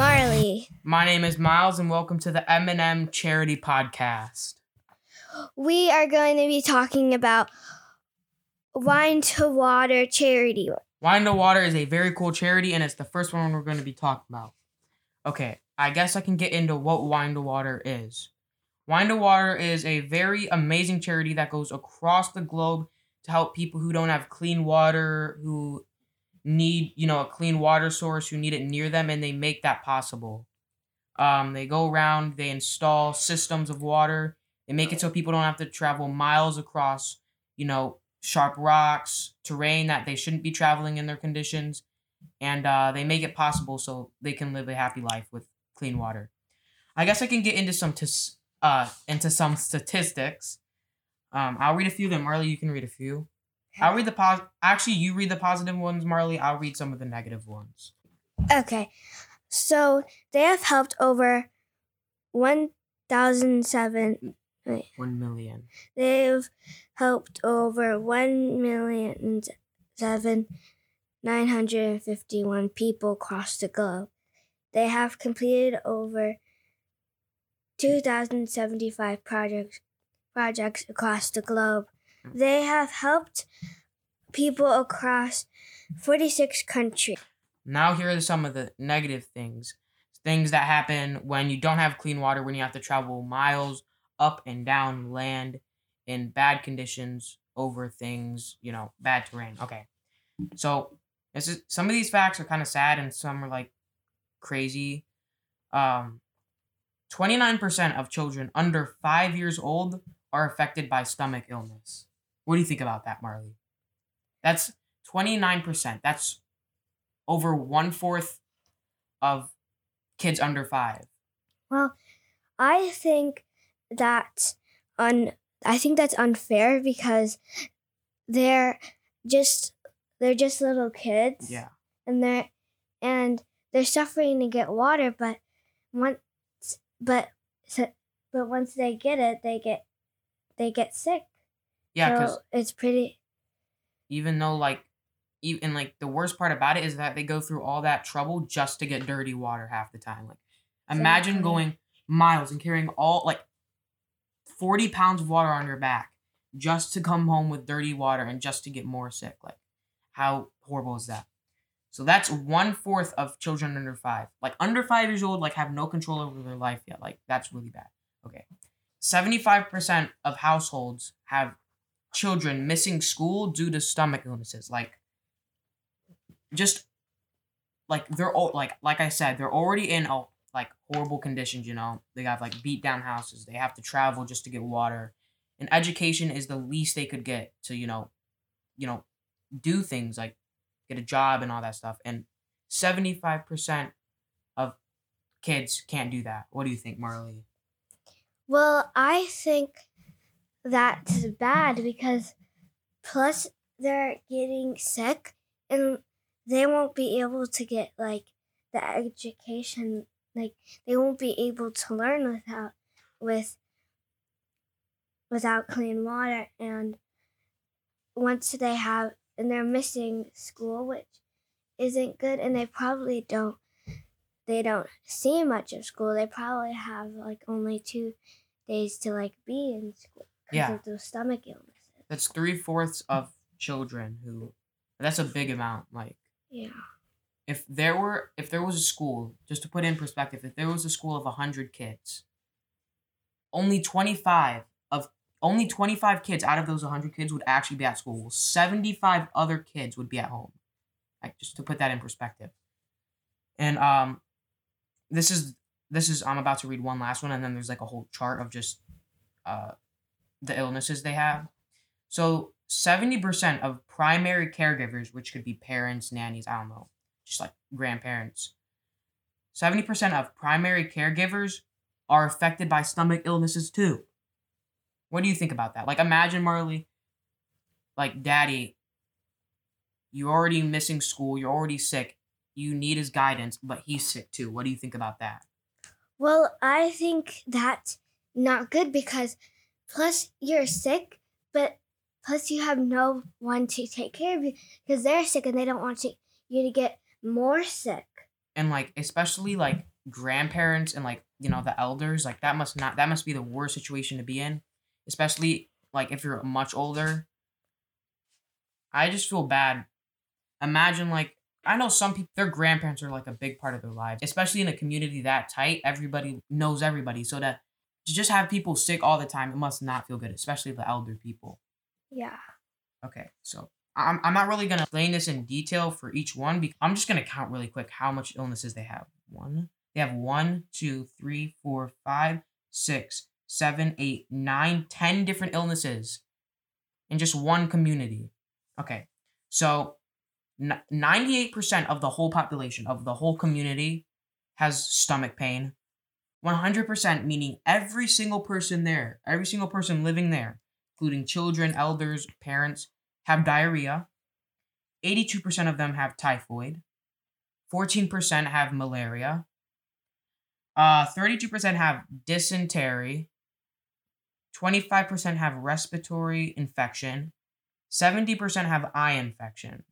Marley. My name is Miles, and welcome to the M&M Charity Podcast. We are going to be talking about Wine to Water charity. Wine to Water is a very cool charity, and it's the first one we're going to be talking about. Okay, I guess I can get into what Wine to Water is. Wine to Water is a very amazing charity that goes across the globe to help people who don't have clean water, who need, you know, a clean water source, who need it near them, and they make that possible. Um, they go around, they install systems of water, they make it so people don't have to travel miles across, you know, sharp rocks, terrain that they shouldn't be traveling in their conditions, and uh, they make it possible so they can live a happy life with clean water. I guess I can get into some tis- uh into some statistics. Um, I'll read a few of them. Marley, you can read a few. I'll read the pos. Actually, you read the positive ones, Marley. I'll read some of the negative ones. Okay, so they have helped over 1,007. wait, One million. They've helped over one million seven nine hundred and fifty-one people across the globe. They have completed over 2,075 projects projects across the globe. They have helped people across 46 countries. Now here are some of the negative things. Things that happen when you don't have clean water, when you have to travel miles up and down land in bad conditions over things, you know, bad terrain. Okay. So this is some of these facts are kind of sad and some are like crazy. Um 29% of children under 5 years old are affected by stomach illness. What do you think about that, Marley? That's 29%. That's over one fourth of kids under five. Well, I think that un I think that's unfair because they're just they're just little kids. Yeah. and they're and they're suffering to get water but once but but once they get it they get they get sick Yeah, because so it's pretty even though like even like the worst part about it is that they go through all that trouble just to get dirty water half the time. Like imagine going miles and carrying all like 40 pounds of water on your back just to come home with dirty water and just to get more sick. Like how horrible is that? So that's one fourth of children under five. Like under five years old, like have no control over their life yet. Like that's really bad. Okay. 75% of households have children missing school due to stomach illnesses. Like just like they're all like like I said, they're already in a like horrible conditions, you know. They have like beat down houses. They have to travel just to get water. And education is the least they could get to, you know, you know, do things like get a job and all that stuff. And 75% of kids can't do that. What do you think, Marley? well i think that's bad because plus they're getting sick and they won't be able to get like the education like they won't be able to learn without with without clean water. And once they have and they're missing school which isn't good and they probably don't they don't see much of school. They probably have like only two days to like be in school Yeah. of those stomach illnesses That's three fourths of children who. That's a big amount. Like yeah if there were if there was a school just to put in perspective if there was a school of 100 kids only 25 of only 25 kids out of those 100 kids would actually be at school 75 other kids would be at home like just to put that in perspective and um this is this is i'm about to read one last one and then there's like a whole chart of just uh the illnesses they have so 70% of primary caregivers which could be parents nannies i don't know just like grandparents. 70% of primary caregivers are affected by stomach illnesses too. What do you think about that? Like, imagine, Marley, like, daddy, you're already missing school, you're already sick, you need his guidance, but he's sick too. What do you think about that? Well, I think that's not good because plus you're sick, but plus you have no one to take care of you because they're sick and they don't want to, you to get more sick. and like especially like grandparents and like you know the elders like that must not that must be the worst situation to be in especially like if you're much older i just feel bad imagine like i know some people their grandparents are like a big part of their lives especially in a community that tight everybody knows everybody so that to just have people sick all the time it must not feel good especially the elder people Yeah. Okay, so I'm, I'm not really gonna explain this in detail for each one. Because I'm just gonna count really quick how much illnesses they have. One, they have one, two, three, four, five, six, seven, eight, nine, ten different illnesses in just one community. Okay, so n- 98% of the whole population of the whole community has stomach pain. 100% meaning every single person there, every single person living there including children, elders, parents, have diarrhea. 82% of them have typhoid. 14% have malaria. Uh, 32% have dysentery. 25% have respiratory infection. 70% have eye infection.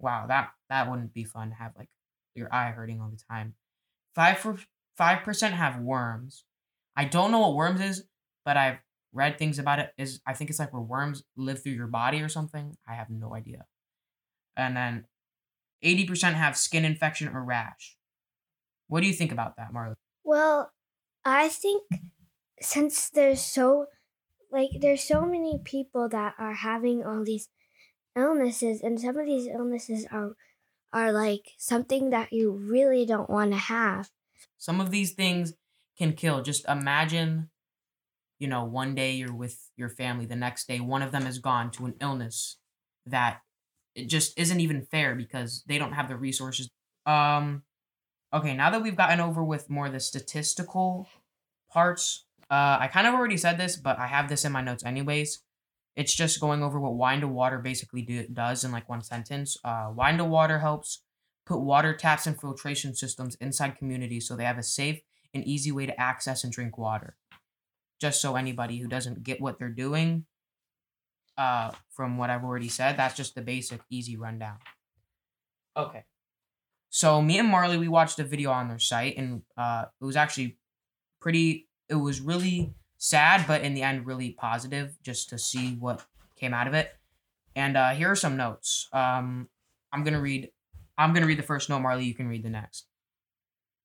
Wow, that, that wouldn't be fun to have like your eye hurting all the time. 5 for 5% have worms. I don't know what worms is, but I've read things about it is I think it's like where worms live through your body or something. I have no idea. And then 80% have skin infection or rash. What do you think about that, Marley? Well, I think since there's so like there's so many people that are having all these illnesses and some of these illnesses are are like something that you really don't want to have. Some of these things can kill. Just imagine, you know, one day you're with your family, the next day one of them is gone to an illness that it just isn't even fair because they don't have the resources. Um okay, now that we've gotten over with more the statistical parts, uh I kind of already said this, but I have this in my notes anyways. It's just going over what wine to water basically do, does in like one sentence. Uh wine to water helps put water taps and filtration systems inside communities so they have a safe and easy way to access and drink water. Just so anybody who doesn't get what they're doing, uh, from what I've already said, that's just the basic, easy rundown. Okay. So me and Marley, we watched a video on their site, and uh, it was actually pretty. It was really sad, but in the end, really positive, just to see what came out of it. And uh, here are some notes. Um, I'm gonna read. I'm gonna read the first note, Marley. You can read the next.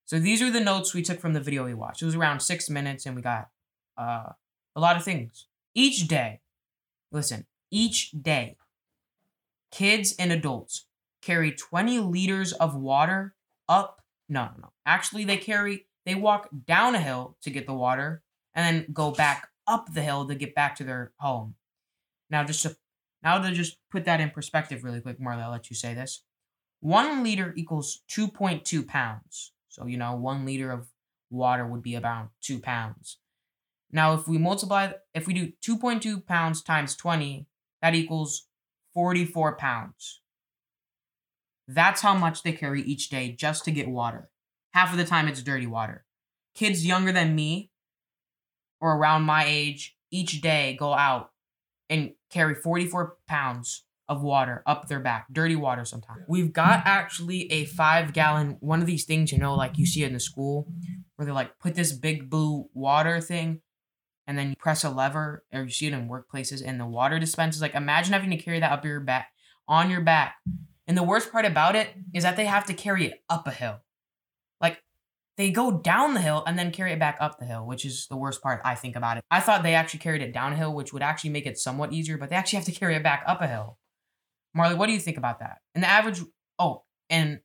So these are the notes we took from the video we watched. It was around six minutes, and we got uh, a lot of things. Each day, listen, each day, kids and adults carry 20 liters of water up. No, no, no. Actually, they carry, they walk down a hill to get the water and then go back up the hill to get back to their home. Now, just to, now to just put that in perspective really quick, Marley, I'll let you say this. One liter equals 2.2 pounds. So, you know, one liter of water would be about two pounds. Now, if we multiply, if we do 2.2 pounds times 20, that equals 44 pounds. That's how much they carry each day just to get water. Half of the time, it's dirty water. Kids younger than me or around my age each day go out and carry 44 pounds of water up their back, dirty water sometimes. We've got actually a five gallon, one of these things, you know, like you see in the school where they like put this big blue water thing and then you press a lever or you see it in workplaces and the water dispenses. Like imagine having to carry that up your back, on your back. And the worst part about it is that they have to carry it up a hill. Like they go down the hill and then carry it back up the hill, which is the worst part I think about it. I thought they actually carried it downhill, which would actually make it somewhat easier, but they actually have to carry it back up a hill. Marley, what do you think about that? And the average, oh, and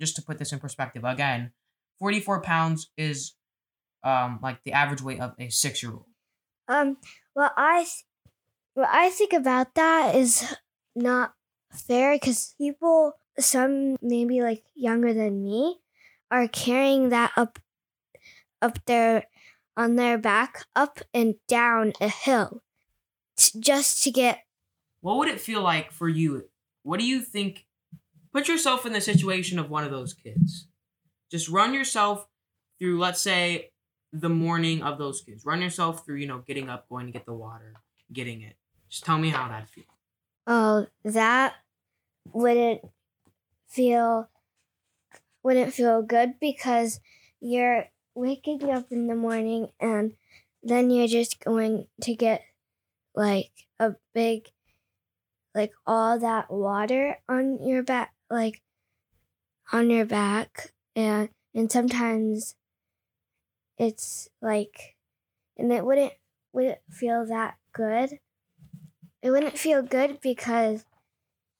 just to put this in perspective, again, 44 pounds is um like the average weight of a six year old. Um, what I th- what I think about that is not fair because people, some maybe like younger than me, are carrying that up, up their, on their back, up and down a hill, t- just to get. What would it feel like for you? What do you think? Put yourself in the situation of one of those kids. Just run yourself through, let's say, the morning of those kids. Run yourself through, you know, getting up, going to get the water, getting it. Just tell me how that feels. Oh, that wouldn't feel wouldn't feel good because you're waking up in the morning and then you're just going to get like a big like all that water on your back like on your back and and sometimes it's like and it wouldn't wouldn't feel that good. It wouldn't feel good because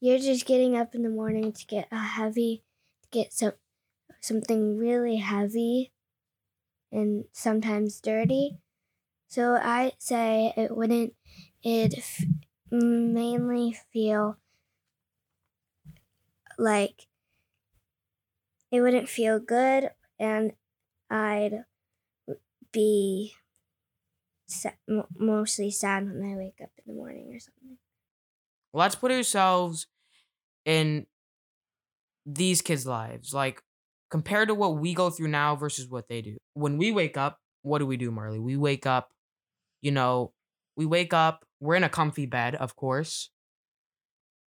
you're just getting up in the morning to get a heavy to get some something really heavy and sometimes dirty. So i say it wouldn't it mainly feel like it wouldn't feel good and I'd be mostly sad when I wake up in the morning or something. Let's put ourselves in these kids' lives, like compared to what we go through now versus what they do. When we wake up, what do we do, Marley? We wake up, you know, we wake up, we're in a comfy bed, of course.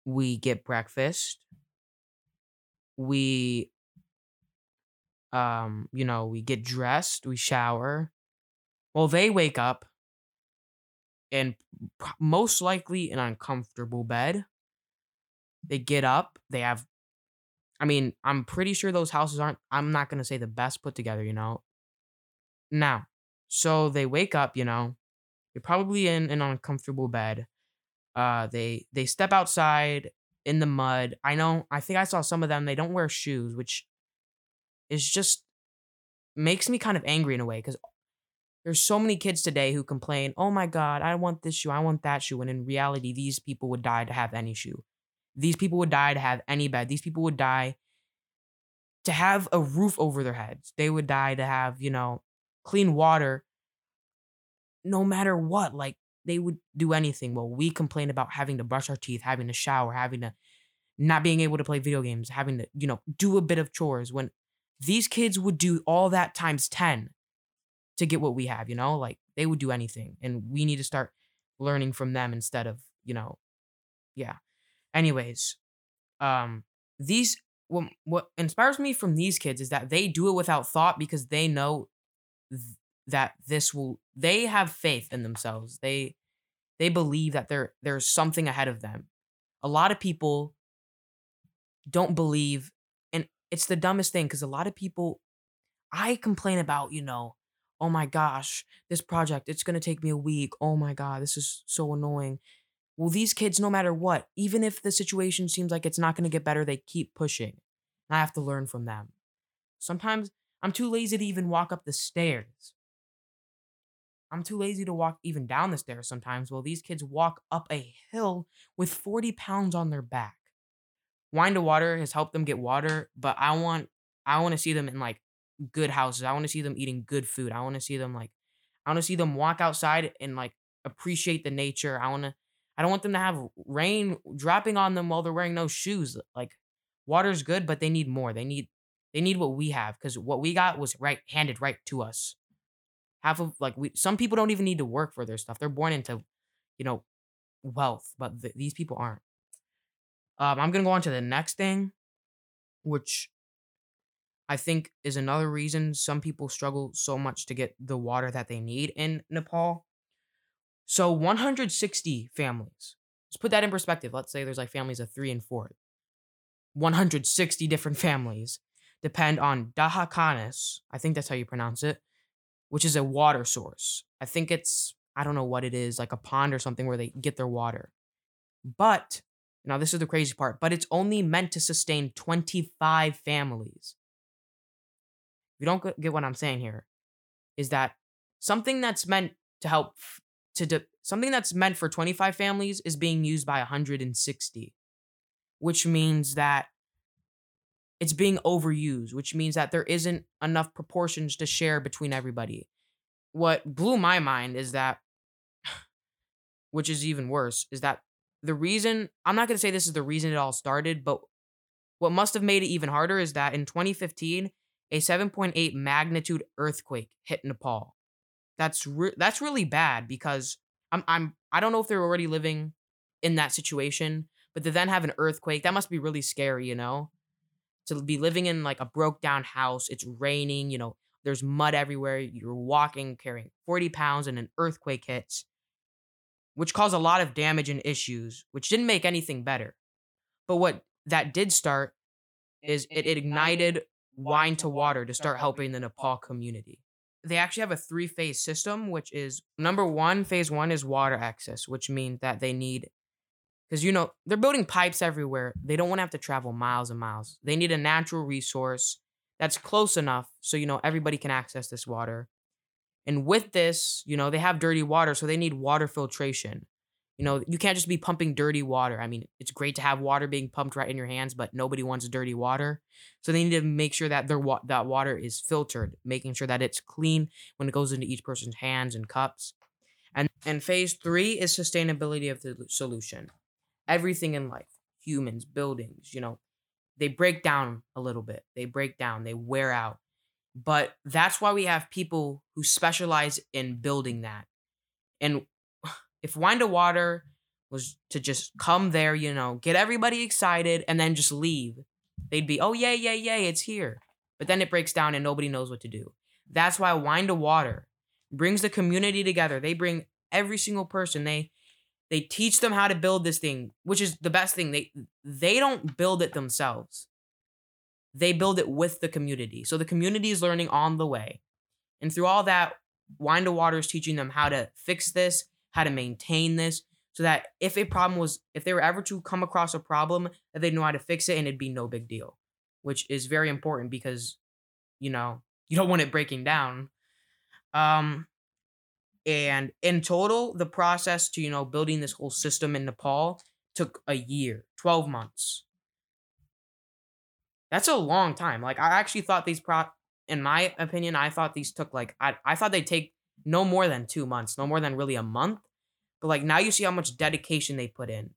We get breakfast. We um, you know, we get dressed, we shower. Well, they wake up in p- most likely an uncomfortable bed. They get up, they have I mean, I'm pretty sure those houses aren't I'm not going to say the best put together, you know. Now, so they wake up, you know, they're probably in an uncomfortable bed. Uh they they step outside in the mud. I know I think I saw some of them they don't wear shoes, which is just makes me kind of angry in a way because there's so many kids today who complain, "Oh my god, I want this shoe, I want that shoe," and in reality, these people would die to have any shoe. These people would die to have any bed. These people would die to have a roof over their heads. They would die to have, you know, clean water no matter what. Like they would do anything. Well, we complain about having to brush our teeth, having to shower, having to not being able to play video games, having to, you know, do a bit of chores when these kids would do all that times 10 to get what we have, you know? Like they would do anything. And we need to start learning from them instead of, you know, yeah. Anyways, um, these what, what inspires me from these kids is that they do it without thought because they know th- that this will they have faith in themselves. They they believe that there there's something ahead of them. A lot of people don't believe and it's the dumbest thing because a lot of people I complain about, you know, oh my gosh, this project, it's going to take me a week. Oh my God, this is so annoying. Well, these kids, no matter what, even if the situation seems like it's not going to get better, they keep pushing. I have to learn from them. Sometimes I'm too lazy to even walk up the stairs. I'm too lazy to walk even down the stairs sometimes. Well, these kids walk up a hill with 40 pounds on their back. Wine to Water has helped them get water, but I want I want to see them in like good houses. I want to see them eating good food. I want to see them like I want to see them walk outside and like appreciate the nature. I want to I don't want them to have rain dropping on them while they're wearing no shoes. Like water's good, but they need more. They need they need what we have cuz what we got was right handed right to us. Half of like we some people don't even need to work for their stuff. They're born into you know wealth, but th- these people aren't. Um, I'm gonna go on to the next thing, which I think is another reason some people struggle so much to get the water that they need in Nepal. So 160 families. Let's put that in perspective. Let's say there's like families of three and four. 160 different families depend on Dahakanis. I think that's how you pronounce it, which is a water source. I think it's, I don't know what it is, like a pond or something where they get their water. But now, this is the crazy part, but it's only meant to sustain 25 families. You don't get what I'm saying here, is that something that's meant to help to de- something that's meant for 25 families is being used by 160, which means that it's being overused, which means that there isn't enough proportions to share between everybody. What blew my mind is that, which is even worse, is that the reason I'm not going to say this is the reason it all started, but what must have made it even harder is that in 2015, a 7.8 magnitude earthquake hit Nepal. That's re- that's really bad because I'm I'm I don't know if they're already living in that situation, but to then have an earthquake, that must be really scary, you know? To be living in like a broke down house. It's raining, you know, there's mud everywhere. You're walking, carrying 40 pounds, and an earthquake hits, which caused a lot of damage and issues, which didn't make anything better. But what that did start is it, it ignited wine to water to start helping the Nepal community. They actually have a three phase system, which is number one, phase one is water access, which means that they need, because you know, they're building pipes everywhere. They don't want to have to travel miles and miles. They need a natural resource that's close enough so, you know, everybody can access this water. And with this, you know, they have dirty water, so they need water filtration. You know, you can't just be pumping dirty water. I mean, it's great to have water being pumped right in your hands, but nobody wants dirty water. So they need to make sure that their wa- that water is filtered, making sure that it's clean when it goes into each person's hands and cups. And and phase 3 is sustainability of the solution. Everything in life, humans, buildings, you know, they break down a little bit. They break down, they wear out. But that's why we have people who specialize in building that. And if Wine to Water was to just come there, you know, get everybody excited and then just leave, they'd be, oh, yay, yay, yay, it's here. But then it breaks down and nobody knows what to do. That's why Wine to Water brings the community together. They bring every single person. They they teach them how to build this thing, which is the best thing. They they don't build it themselves. They build it with the community. So the community is learning on the way. And through all that, Wine to Water is teaching them how to fix this, how to maintain this, so that if a problem was, if they were ever to come across a problem, that they know how to fix it and it'd be no big deal, which is very important because, you know, you don't want it breaking down. Um, and in total, the process to, you know, building this whole system in Nepal took a year, 12 months. That's a long time. Like I actually thought these pro in my opinion, I thought these took like I, I thought they'd take no more than two months, no more than really a month. But like now you see how much dedication they put in,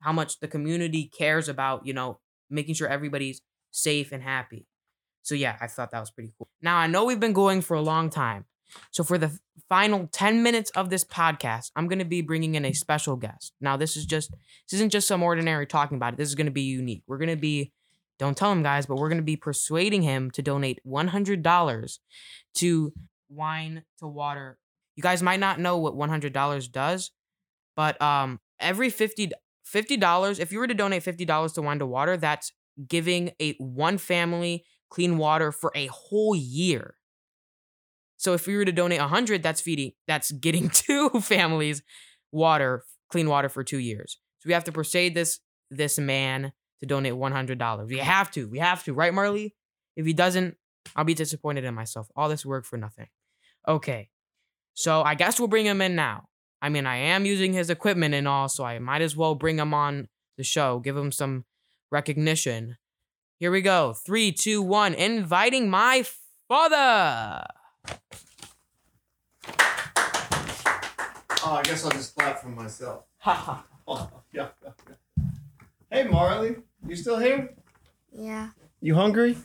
how much the community cares about, you know, making sure everybody's safe and happy. So yeah, I thought that was pretty cool. Now I know we've been going for a long time. So for the final 10 minutes of this podcast, I'm going to be bringing in a special guest. Now this is just this isn't just some ordinary talking about it. This is going to be unique. We're going to be don't tell him guys, but we're going to be persuading him to donate $100 to wine to water. You guys might not know what $100 does, but um every 50 $50 if you were to donate $50 to wine to water, that's giving a one family clean water for a whole year. So if we were to donate 100, that's feeding that's getting two families water, clean water for 2 years. So we have to persuade this this man to donate $100. We have to. We have to, right Marley? If he doesn't, I'll be disappointed in myself. All this work for nothing. Okay. So I guess we'll bring him in now. I mean, I am using his equipment and all, so I might as well bring him on the show, give him some recognition. Here we go. Three, two, one. Inviting my father. Oh, I guess I'll just clap for myself. Haha. Oh, yeah. Hey, Marley, you still here? Yeah, You hungry?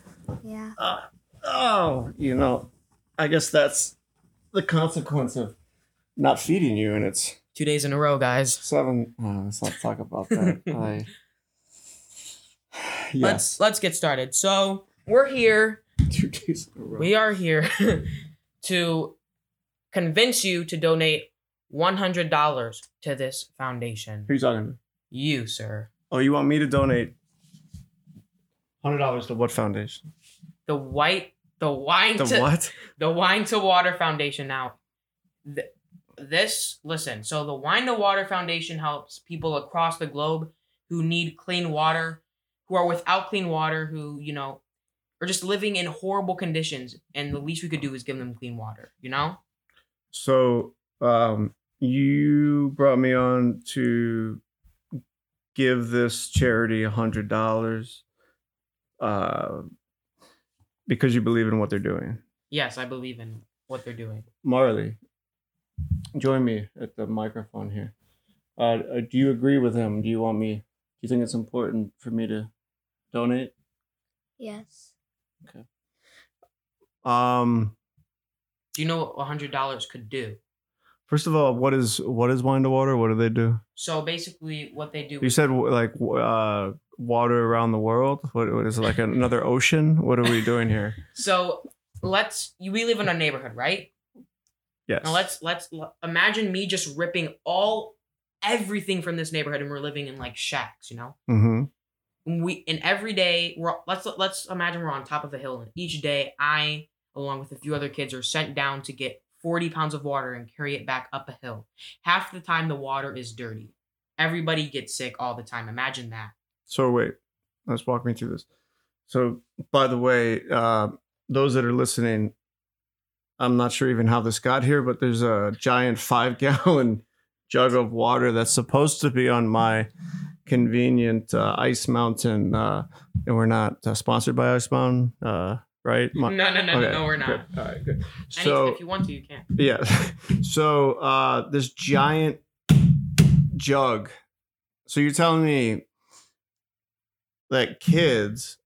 yeah. Uh, oh, you know, I guess that's the consequence of not feeding you, and it's Two days in a row, guys. seven. Oh, let's not talk about that. I. Yes, Let's let's get started. So we're here. two days in a row. We are here to convince you to donate one hundred dollars to this foundation. Who you talking to? You, sir. Oh, you want me to donate hundred dollars to what foundation? The white the wine The to what? the Wine to Water Foundation. Now, th- this listen. So the Wine to Water Foundation helps people across the globe who need clean water, who are without clean water, who you know are just living in horrible conditions, and the least we could do is give them clean water. You know. So, um, you brought me on to give this charity a hundred dollars, uh, because you believe in what they're doing. Yes, I believe in what they're doing. Marley, join me at the microphone here. Uh, uh, do you agree with him? Do you want me? Do you think it's important for me to donate? Yes. Um, Do you know what hundred dollars could do? First of all, what is what is wine to water? What do they do? So basically, what they do. You said like uh, water around the world. What, what is it like another ocean? What are we doing here? So let's you we live in a neighborhood, right? Yes. Now let's let's imagine me just ripping all everything from this neighborhood, and we're living in like shacks, you know. Mm-hmm. We and every day we're let's let's imagine we're on top of a hill, and each day I, along with a few other kids, are sent down to get forty pounds of water and carry it back up a hill. Half the time the water is dirty. Everybody gets sick all the time. Imagine that. So wait, let's walk me through this. So, by the way, uh, those that are listening, I'm not sure even how this got here, but there's a giant five gallon jug of water that's supposed to be on my convenient uh, Ice Mountain, uh, and we're not uh, sponsored by Ice Mountain, uh, right? No, My- no, no, no, okay, no, we're not. good. All right, good. So, if you want to, you can. yeah. So uh this giant jug. So you're telling me that kids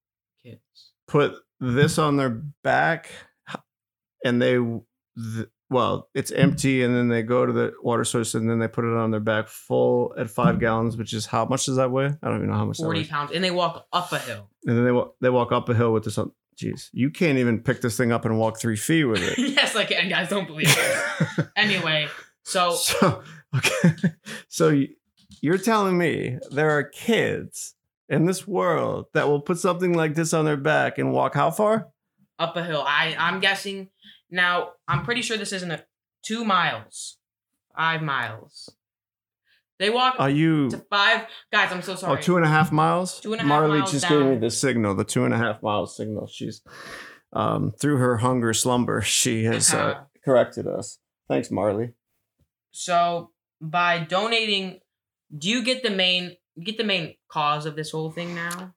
Kids. put this on their back and they th- well, it's empty and then they go to the water source and then they put it on their back full at 5 gallons, which is how much does that weigh? I don't even know how much Forty pounds, and they walk up a hill. And then they walk, they walk up a hill with this on. Jeez, you can't even pick this thing up and walk 3 feet with it. yes, I can, guys. Don't believe it. Anyway, so so okay so you're telling me there are kids in this world that will put something like this on their back and walk how far up a hill. I I'm guessing now. I'm pretty sure this isn't a two miles, five miles. They walk are you to five guys. I'm so oh sorry. two and a half miles Two and a half marley miles just gave me the signal the two and a half mile signal she's um through her hunger slumber she has uh, corrected us thanks marley so by donating, do you get the main get the main cause of this whole thing now?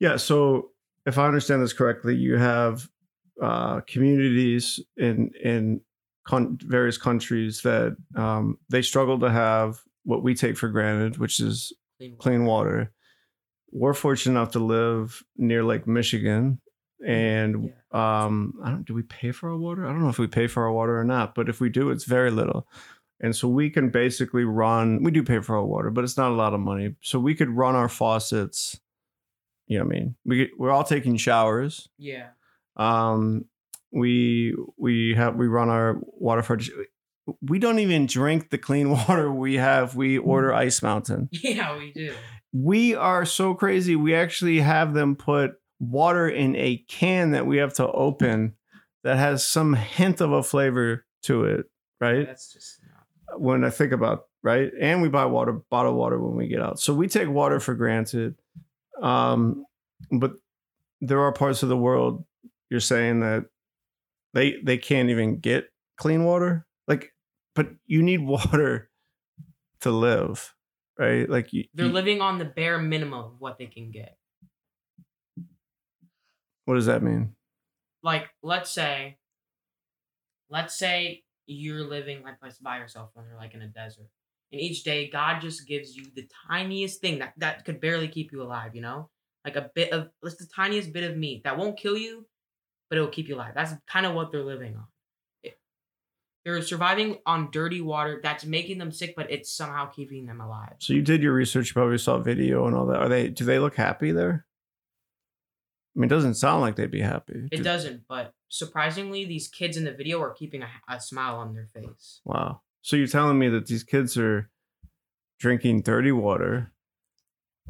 Yeah. So if I understand this correctly, you have uh, communities in in con- various countries that um, they struggle to have what we take for granted, which is Clean water. clean water. We're fortunate enough to live near Lake Michigan, and um, I don't. Do we pay for our water? I don't know if we pay for our water or not, but if we do, it's very little. And so we can basically run. We do pay for our water, but it's not a lot of money. So we could run our faucets. You know what I mean? We we're all taking showers. Yeah. Um, we we have we run our water for. We don't even drink the clean water we have. We order Ice Mountain Yeah, we do. we are so crazy. We actually have them put water in a can that we have to open that has some hint of a flavor to it, right? That's just not. When I think about right, and we buy water, bottled water when we get out. So we take water for granted. Um, but there are parts of the world you're saying that they they can't even get clean water. Like, but you need water to live, right? Like you, They're you- living on the bare minimum of what they can get. what does that mean? like let's say let's say you're living like by yourself when you're like in a desert and each day god just gives you the tiniest thing that that could barely keep you alive you know like a bit of it's the tiniest bit of meat that won't kill you but it will keep you alive that's kind of what they're living on It- they're surviving on dirty water that's making them sick but it's somehow keeping them alive So you did your research, you probably saw video and all that. Are they do they look happy there? I mean, it doesn't sound like they'd be happy. it Do- doesn't but surprisingly these kids in the video are keeping a, a smile on their face Wow. So you're telling me that these kids are drinking dirty water,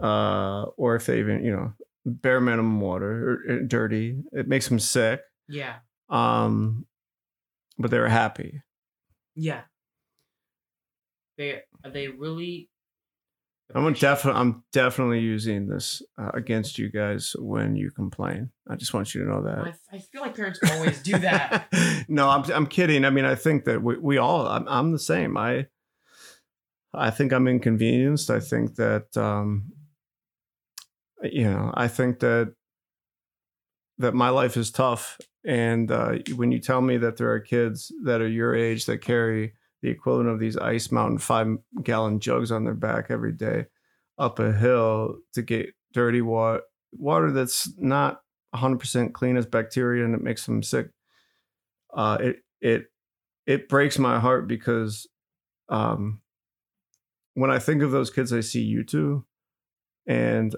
uh, or if they even, you know, bare minimum water or, or dirty, it makes them sick. yeah Um, but they're happy. Yeah. They are they really. I'm definitely, I'm definitely using this uh, against you guys when you complain. I just want you to know that. I, I feel like parents always do that. no, I'm I'm kidding. I mean, I think that we, we all I'm, I'm the same. I I think I'm inconvenienced. I think that um you know, I think that that my life is tough and uh, when you tell me that there are kids that are your age that carry the equivalent of these ice mountain 5 gallon jugs on their back every day up a hill to get dirty water water that's not 100% clean as bacteria and it makes them sick uh, it it it breaks my heart because um, when I think of those kids, I see you two, and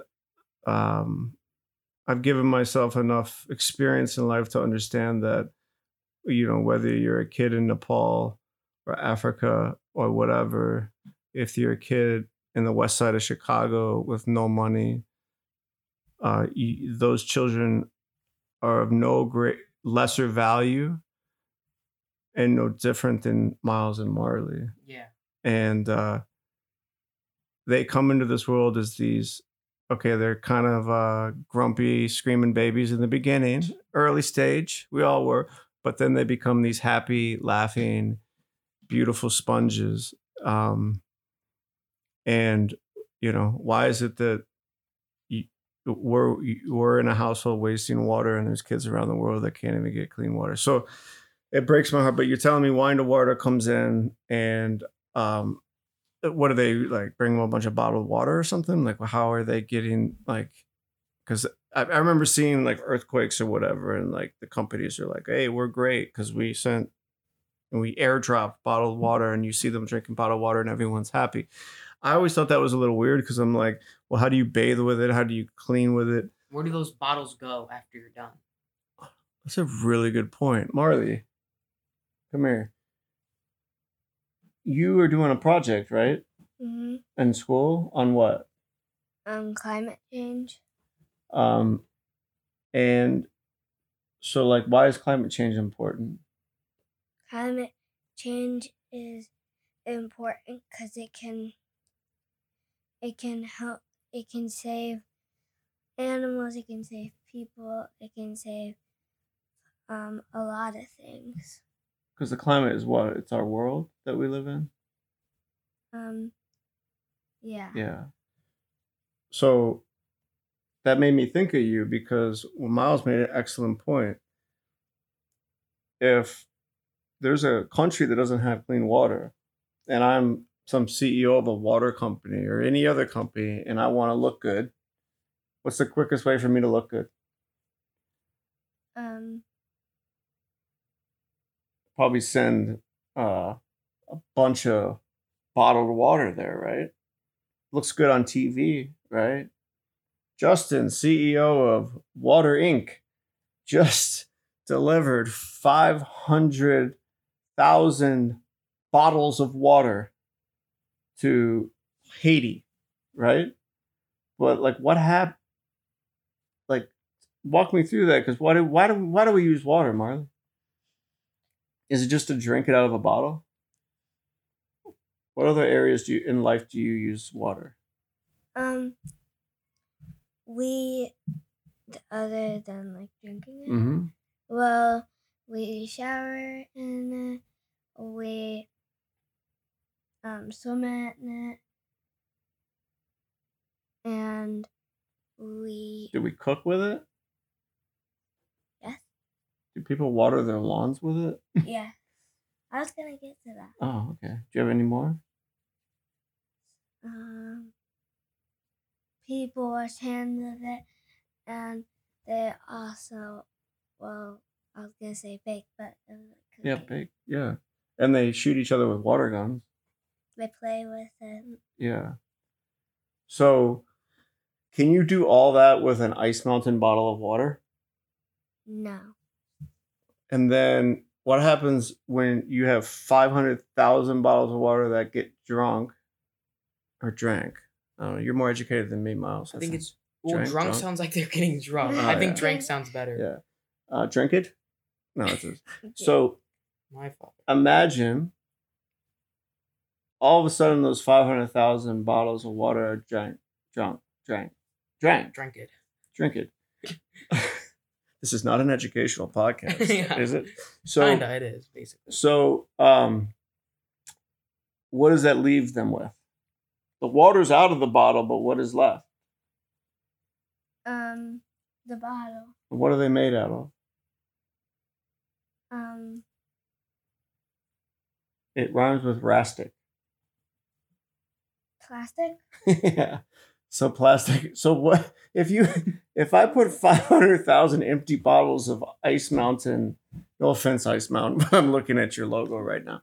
um, I've given myself enough experience in life to understand that, you know, whether you're a kid in Nepal or Africa or whatever, if you're a kid in the west side of Chicago with no money, uh, you, those children are of no great lesser value and no different than Miles and Marley. Yeah. And uh, they come into this world as these okay, they're kind of uh, grumpy, screaming babies in the beginning, early stage. We all were, but then they become these happy, laughing, beautiful sponges. Um, and you know, why is it that you, we're we're in a household wasting water, and there's kids around the world that can't even get clean water? So it breaks my heart. But you're telling me Wine to Water comes in and um, Uh, what are they like bring them a bunch of bottled water or something? Like how are they getting like because I, I remember seeing like earthquakes or whatever and like the companies are like hey we're great because we sent and we airdrop bottled water and you see them drinking bottled water and everyone's happy. I always thought that was a little weird because i'm like well how do you bathe with it? How do you clean with it? Where do those bottles go after you're done? that's a really good point. Marley come here you are doing a project right hmm in school on what Um, climate change. Um, and so, like, why is climate change important? Climate change is important because it can it can help it can save animals, it can save people, it can save um a lot of things. Because the climate is what? It's our world that we live in. Um yeah. Yeah. So that made me think of you because well, Miles made an excellent point. If there's a country that doesn't have clean water, and I'm some CEO of a water company or any other company, and I want to look good, what's the quickest way for me to look good? Um probably send uh, a bunch of bottled water there, right? Looks good on TV, right? Justin, CEO of Water Inc., just delivered 500,000 bottles of water to Haiti, right? But like, what happened? Like, walk me through that because why do why do why do we use water, Marley? Is it just to drink it out of a bottle? What other areas do you in life do you use water? um we other than like drinking it. Mm-hmm. Well, we shower in it. We um, swim in it, and we Do we cook with it? Do people water their lawns with it? yeah. I was gonna get to that. Oh, okay. Do you have any more? Um, people wash hands with it, and they also, well, I was gonna say bake, but it was like Yeah, bake. Yeah. And they shoot each other with water guns. They play with it. Yeah. So, can you do all that with an ice mountain bottle of water? No. And then what happens when you have 500,000 bottles of water that get drunk or drank? I don't know. You're more educated than me, Miles. I think it's well, Drank, drunk, drunk? sounds like they're getting drunk. Oh, I think yeah. drank sounds better. Yeah. Uh, drink it? No, it's just, so My fault. imagine all of a sudden those 500,000 bottles of water are drank, drunk, drank, drank, Drank it. drink it. this is not an educational podcast, Yeah. is it? So, Kinda, it is basically. so um, what does that leave them with? The water's out of the bottle, but what is left? Um, the bottle. What are they made out of? Um, It rhymes with rastic. plastic. yeah. So plastic. So what if you if I put five hundred thousand empty bottles of Ice Mountain? No offense, Ice Mountain, but I'm looking at your logo right now.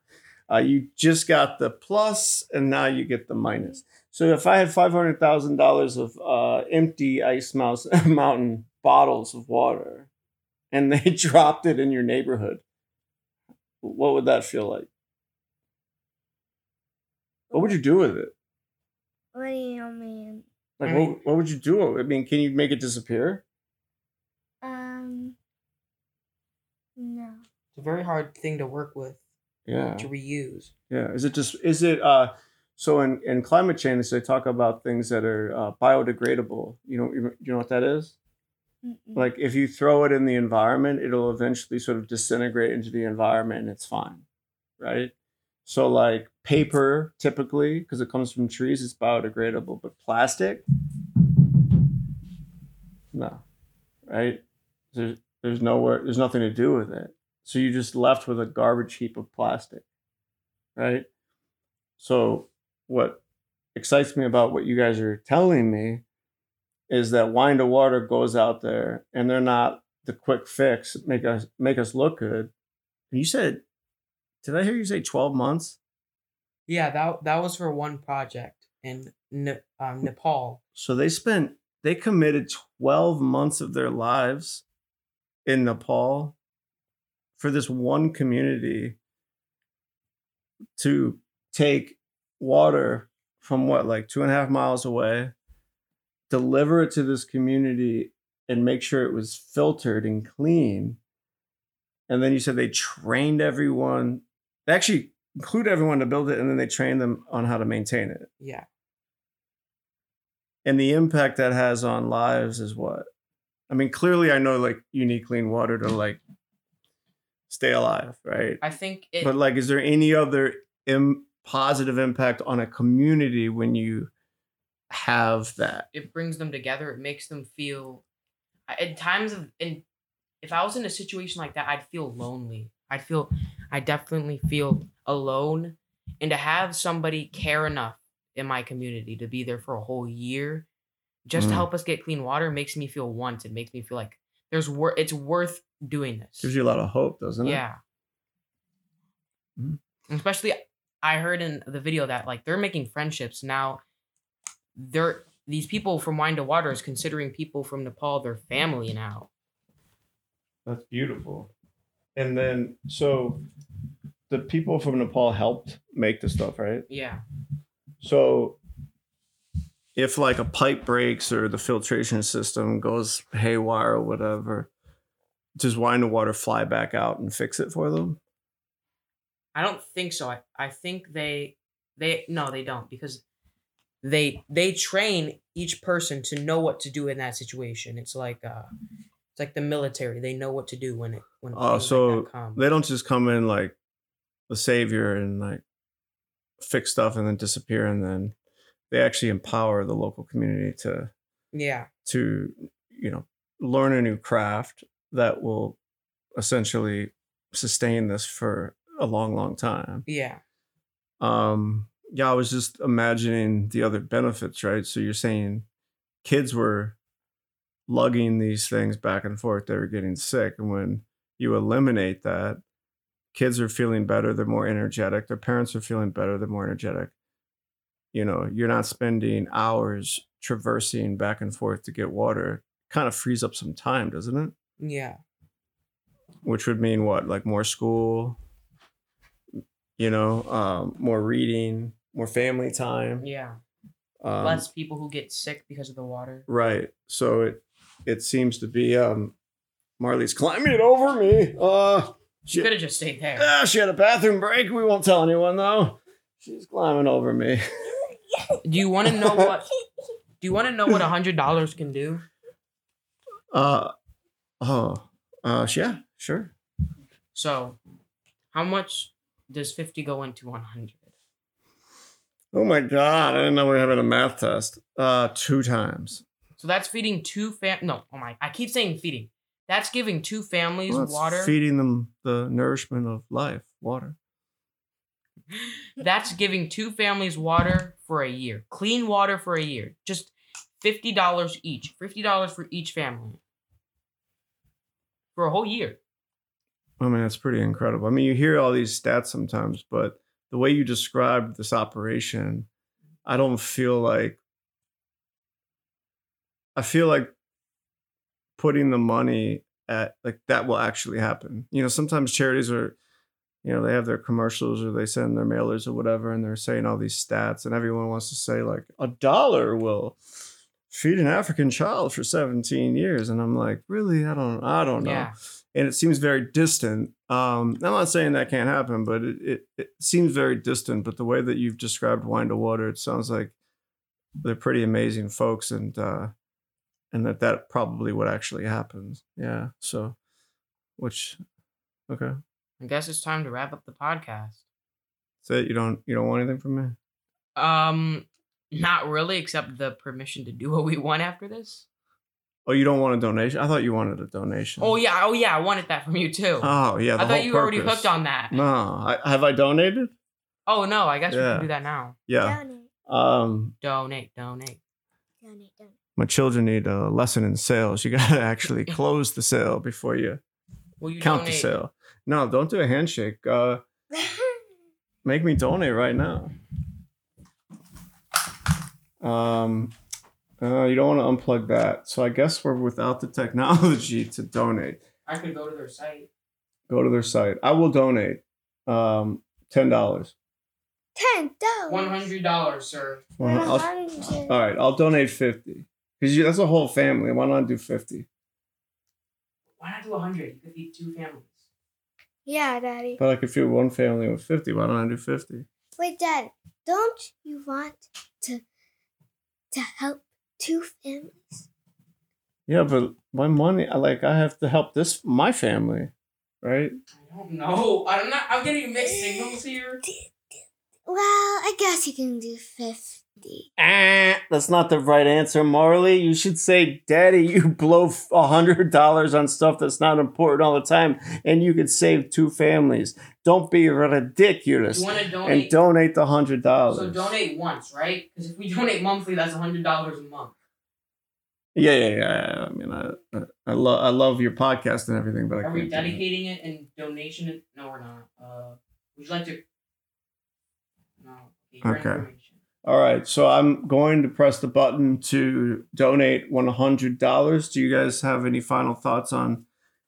Uh, you just got the plus, and now you get the minus. So if I had five hundred thousand dollars of uh, empty Ice Mouse Mountain bottles of water, and they dropped it in your neighborhood, what would that feel like? What would you do with it? What do you mean? Like, I mean- what, what would you do? I mean, can you make it disappear? Um, no. It's a very hard thing to work with Yeah. to reuse. Yeah. Is it just is it uh so in, in climate change they talk about things that are uh, biodegradable. You know you know what that is? Mm-mm. Like if you throw it in the environment, it'll eventually sort of disintegrate into the environment and it's fine. Right? So like paper typically because it comes from trees it's biodegradable, but plastic no. Right? There's there's nowhere there's nothing to do with it. So you're just left with a garbage heap of plastic. Right? So what excites me about what you guys are telling me is that wine to water goes out there and they're not the quick fix make us make us look good. And you said did I hear you say 12 months? Yeah, that that was for one project in um, Nepal. So they spent they committed 12 months of their lives in Nepal for this one community to take water from what like two and a half miles away, deliver it to this community and make sure it was filtered and clean. And then you said they trained everyone, they actually include everyone to build it, and then they train them on how to maintain it Yeah, and the impact that has on lives is what i mean clearly i know like you need clean water to like stay alive right I think it. but like is there any other Im- positive impact on a community when you have that it brings them together. It makes them feel. in times of in, if I was in a situation like that, I'd feel lonely. I'd feel, I definitely feel alone, and to have somebody care enough in my community to be there for a whole year, just to Mm. help us get clean water, makes me feel wanted. Makes me feel like there's worth. It's worth doing this. gives you a lot of hope doesn't it Yeah. Mhm. Especially, I heard in the video that like they're making friendships now. They're these people from Wine to Water is considering people from Nepal their family now. that's beautiful and then so the people from nepal helped make the stuff right Yeah. So if like a pipe breaks or the filtration system goes haywire or whatever, does wine and water fly back out and fix it for them? I don't think so. I, I think they they no they don't because they they train each person to know what to do in that situation. It's like uh like the military. They know what to do when it when Oh, things so like come. They don't just come in like the savior and like fix stuff and then disappear and then they actually empower the local community to yeah. to you know learn a new craft that will essentially sustain this for a long long time Yeah. um yeah i was just imagining the other benefits right so you're saying kids were lugging these things back and forth they were getting sick and when you eliminate that kids are feeling better they're more energetic their parents are feeling better they're more energetic you know you're not spending hours traversing back and forth to get water kind of frees up some time doesn't it Yeah. which would mean what like more school you know um, more reading more family time Yeah. um, Less people who get sick because of the water. right so it it seems to be um marley's climbing over me uh She could have just stayed there. ah, she had a bathroom break we won't tell anyone though she's climbing over me Do you want to know what? Do you want to know what a hundred dollars can do? uh oh uh yeah sure So, how much does fifty go into one hundred? oh my god i didn't know we were having a math test uh two times So that's feeding two fam. No, oh my! I keep saying feeding. That's giving two families Well, water. feeding them the nourishment of life water That's giving two families water for a year. Clean water for a year. Just fifty dollars each. Fifty dollars for each family. For a whole year. I mean, that's pretty incredible. I mean, you hear all these stats sometimes, but the way you described this operation, I don't feel like I feel like putting the money at like that will actually happen. You know, sometimes charities are, you know, they have their commercials or they send their mailers or whatever, and they're saying all these stats, and everyone wants to say like a dollar will feed an African child for 17 years, and I'm like, really? I don't, I don't know. Yeah. And it seems very distant. Um, I'm not saying that can't happen, but it, it, it seems very distant. But the way that you've described wine to water, it sounds like they're pretty amazing folks, and uh, and that that probably what actually happens. Yeah. So, which, okay. I guess it's time to wrap up the podcast. So you don't you don't want anything from me? Um, not really, except the permission to do what we want after this. Oh, you don't want a donation? I thought you wanted a donation. Oh yeah, oh yeah, I wanted that from you too. Oh yeah. the I thought whole you were already hooked on that. No, I, have I donated? Oh no, I guess we can do that now. Yeah. Donate, Um, Donate, donate. donate, donate. My children need a lesson in sales. You gotta actually close the sale before you Will you count the sale. No, don't do a handshake. Uh, make me donate right now. Um, uh, you don't want to unplug that. So I guess we're without the technology to donate. I could go to their site. Go to their site. I will donate um, ten dollars. Ten dollars. One hundred dollars, sir. One All hundred. right, I'll donate fifty because that's a whole family. Why not do fifty? Why not do a hundred? You could feed two families. Yeah, Daddy. But I could feed one family with fifty. Why don't I do fifty? Wait, Dad. Don't you want to to help two families? Yeah, but my money, I like, I have to help this my family, right? I don't know. I'm not. I'm getting mixed signals here. Well, I guess you can do fifty. Ah, that's not the right answer, Marley. You should say, Daddy, you blow a hundred dollars on stuff that's not important all the time, and you could save two families. Don't be ridiculous You want to and donate? donate the hundred dollars. so donate once, right? Because if we donate monthly, that's a hundred dollars a month. Yeah, yeah, yeah. I mean, I, I, I love, I love your podcast and everything, but I Are we dedicating it and donation it? No, we're not. Uh, would you like to? No. Okay. Information. All right, so I'm going to press the button to donate one hundred dollars. Do you guys have any final thoughts on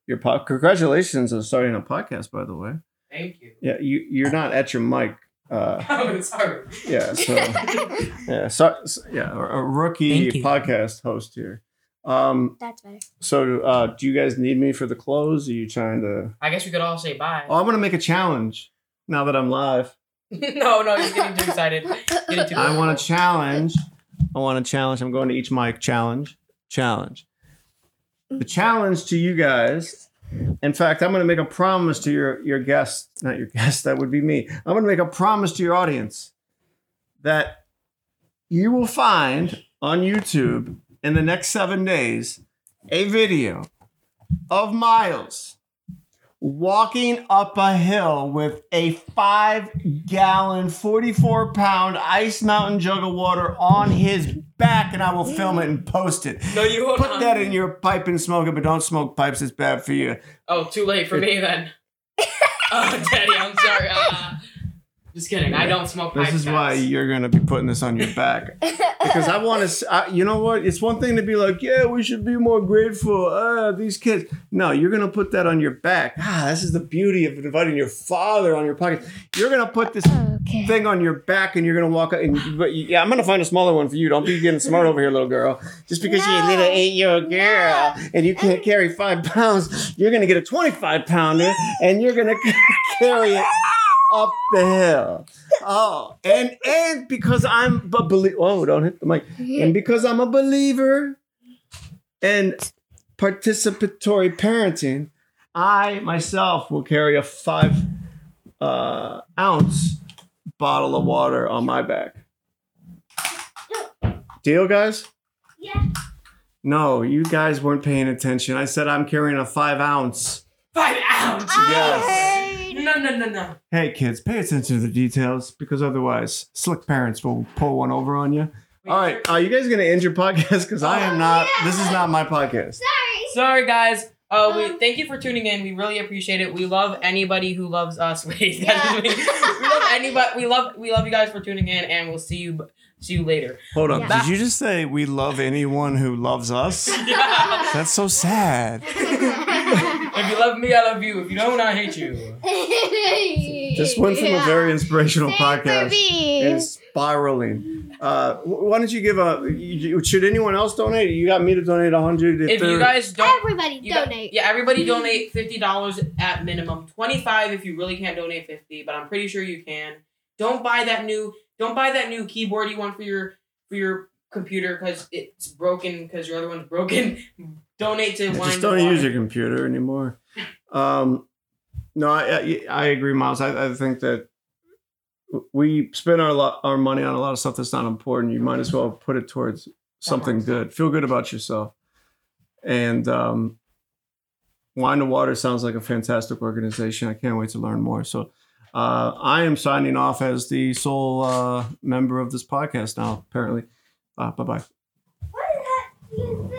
your pod? Congratulations on starting a podcast, by the way. Thank you. Yeah, you you're not at your mic. Uh, I'm sorry. yeah, so yeah, so, so- yeah, a, a rookie podcast host here. Um, That's better. so uh, do you guys need me for the close? Are you trying to? I guess we could all say bye. Oh, I'm gonna make a challenge now that I'm live. no, no, you're getting too excited. Getting too I want a challenge. I want a challenge. I'm going to each mic challenge. Challenge. The challenge to you guys. In fact, I'm going to make a promise to your your guest, not your guest, that would be me. I'm going to make a promise to your audience that you will find on YouTube in the next 7 days a video of Miles walking up a hill with a five gallon, 44 pound ice mountain jug of water on his back, and I will film it and post it. No, you hold Put on. that in your pipe and smoke it, but don't smoke pipes, it's bad for you. Oh, too late for me then. oh, Daddy, I'm sorry. Uh, just kidding. I don't smoke This pipe is why you're gonna be putting this on your back. Because I want to, you know what? It's one thing to be like, yeah, we should be more grateful. Ah, these kids. No, you're gonna put that on your back. Ah, this is the beauty of inviting your father on your pocket. You're gonna put this Okay. thing on your back and you're gonna walk out and but yeah i'm gonna find a smaller one for you don't be getting smart over here little girl just because you're a little eight-year-old girl No. and you can't carry five pounds you're gonna get a 25 pounder and you're gonna carry it up the hill oh and and because i'm a believer oh don't hit the mic and because i'm a believer in participatory parenting i myself will carry a five uh, ounce bottle of water on my back. Deal, guys? Yeah. No, you guys weren't paying attention. I said I'm carrying a five ounce. Five ounce. Yes. No, no, no, no. Hey, kids, pay attention to the details because otherwise, slick parents will pull one over on you. All right, are you guys gonna end your podcast? Because I am not. This is not my podcast. Sorry. Sorry, guys. Uh, we thank you for tuning in. We really appreciate it. We love anybody who loves us. Wait, Yeah. we love anybody. We love we love you guys for tuning in, and we'll see you see you later. Hold on. Yeah. Did you just say we love anyone who loves us? Yeah. That's so sad. if you love me, I love you. If you don't, I hate you. This went from a very inspirational Same podcast. me. Is spiraling. Uh, why don't you give a? you- you- Should anyone else donate? You got me to donate a hundred. If you guys don't. Everybody You got- donate. yeah, everybody donate fifty dollars at minimum. Twenty five if you really can't donate fifty, but I'm pretty sure you can. Don't buy that new. Don't buy that new keyboard you want for your for your computer because it's broken because your other one's broken. Donate to wine. just don't use your computer anymore. Um, no, I, I I agree, Miles. I, I think that we spend our lo- our money on a lot of stuff that's not important. You might as well put it towards something good. Feel good about yourself. And um, Wine to Water sounds like a fantastic organization. I can't wait to learn more. So. Uh, I am signing off as the sole uh, member of this podcast now, apparently. Uh, bye bye.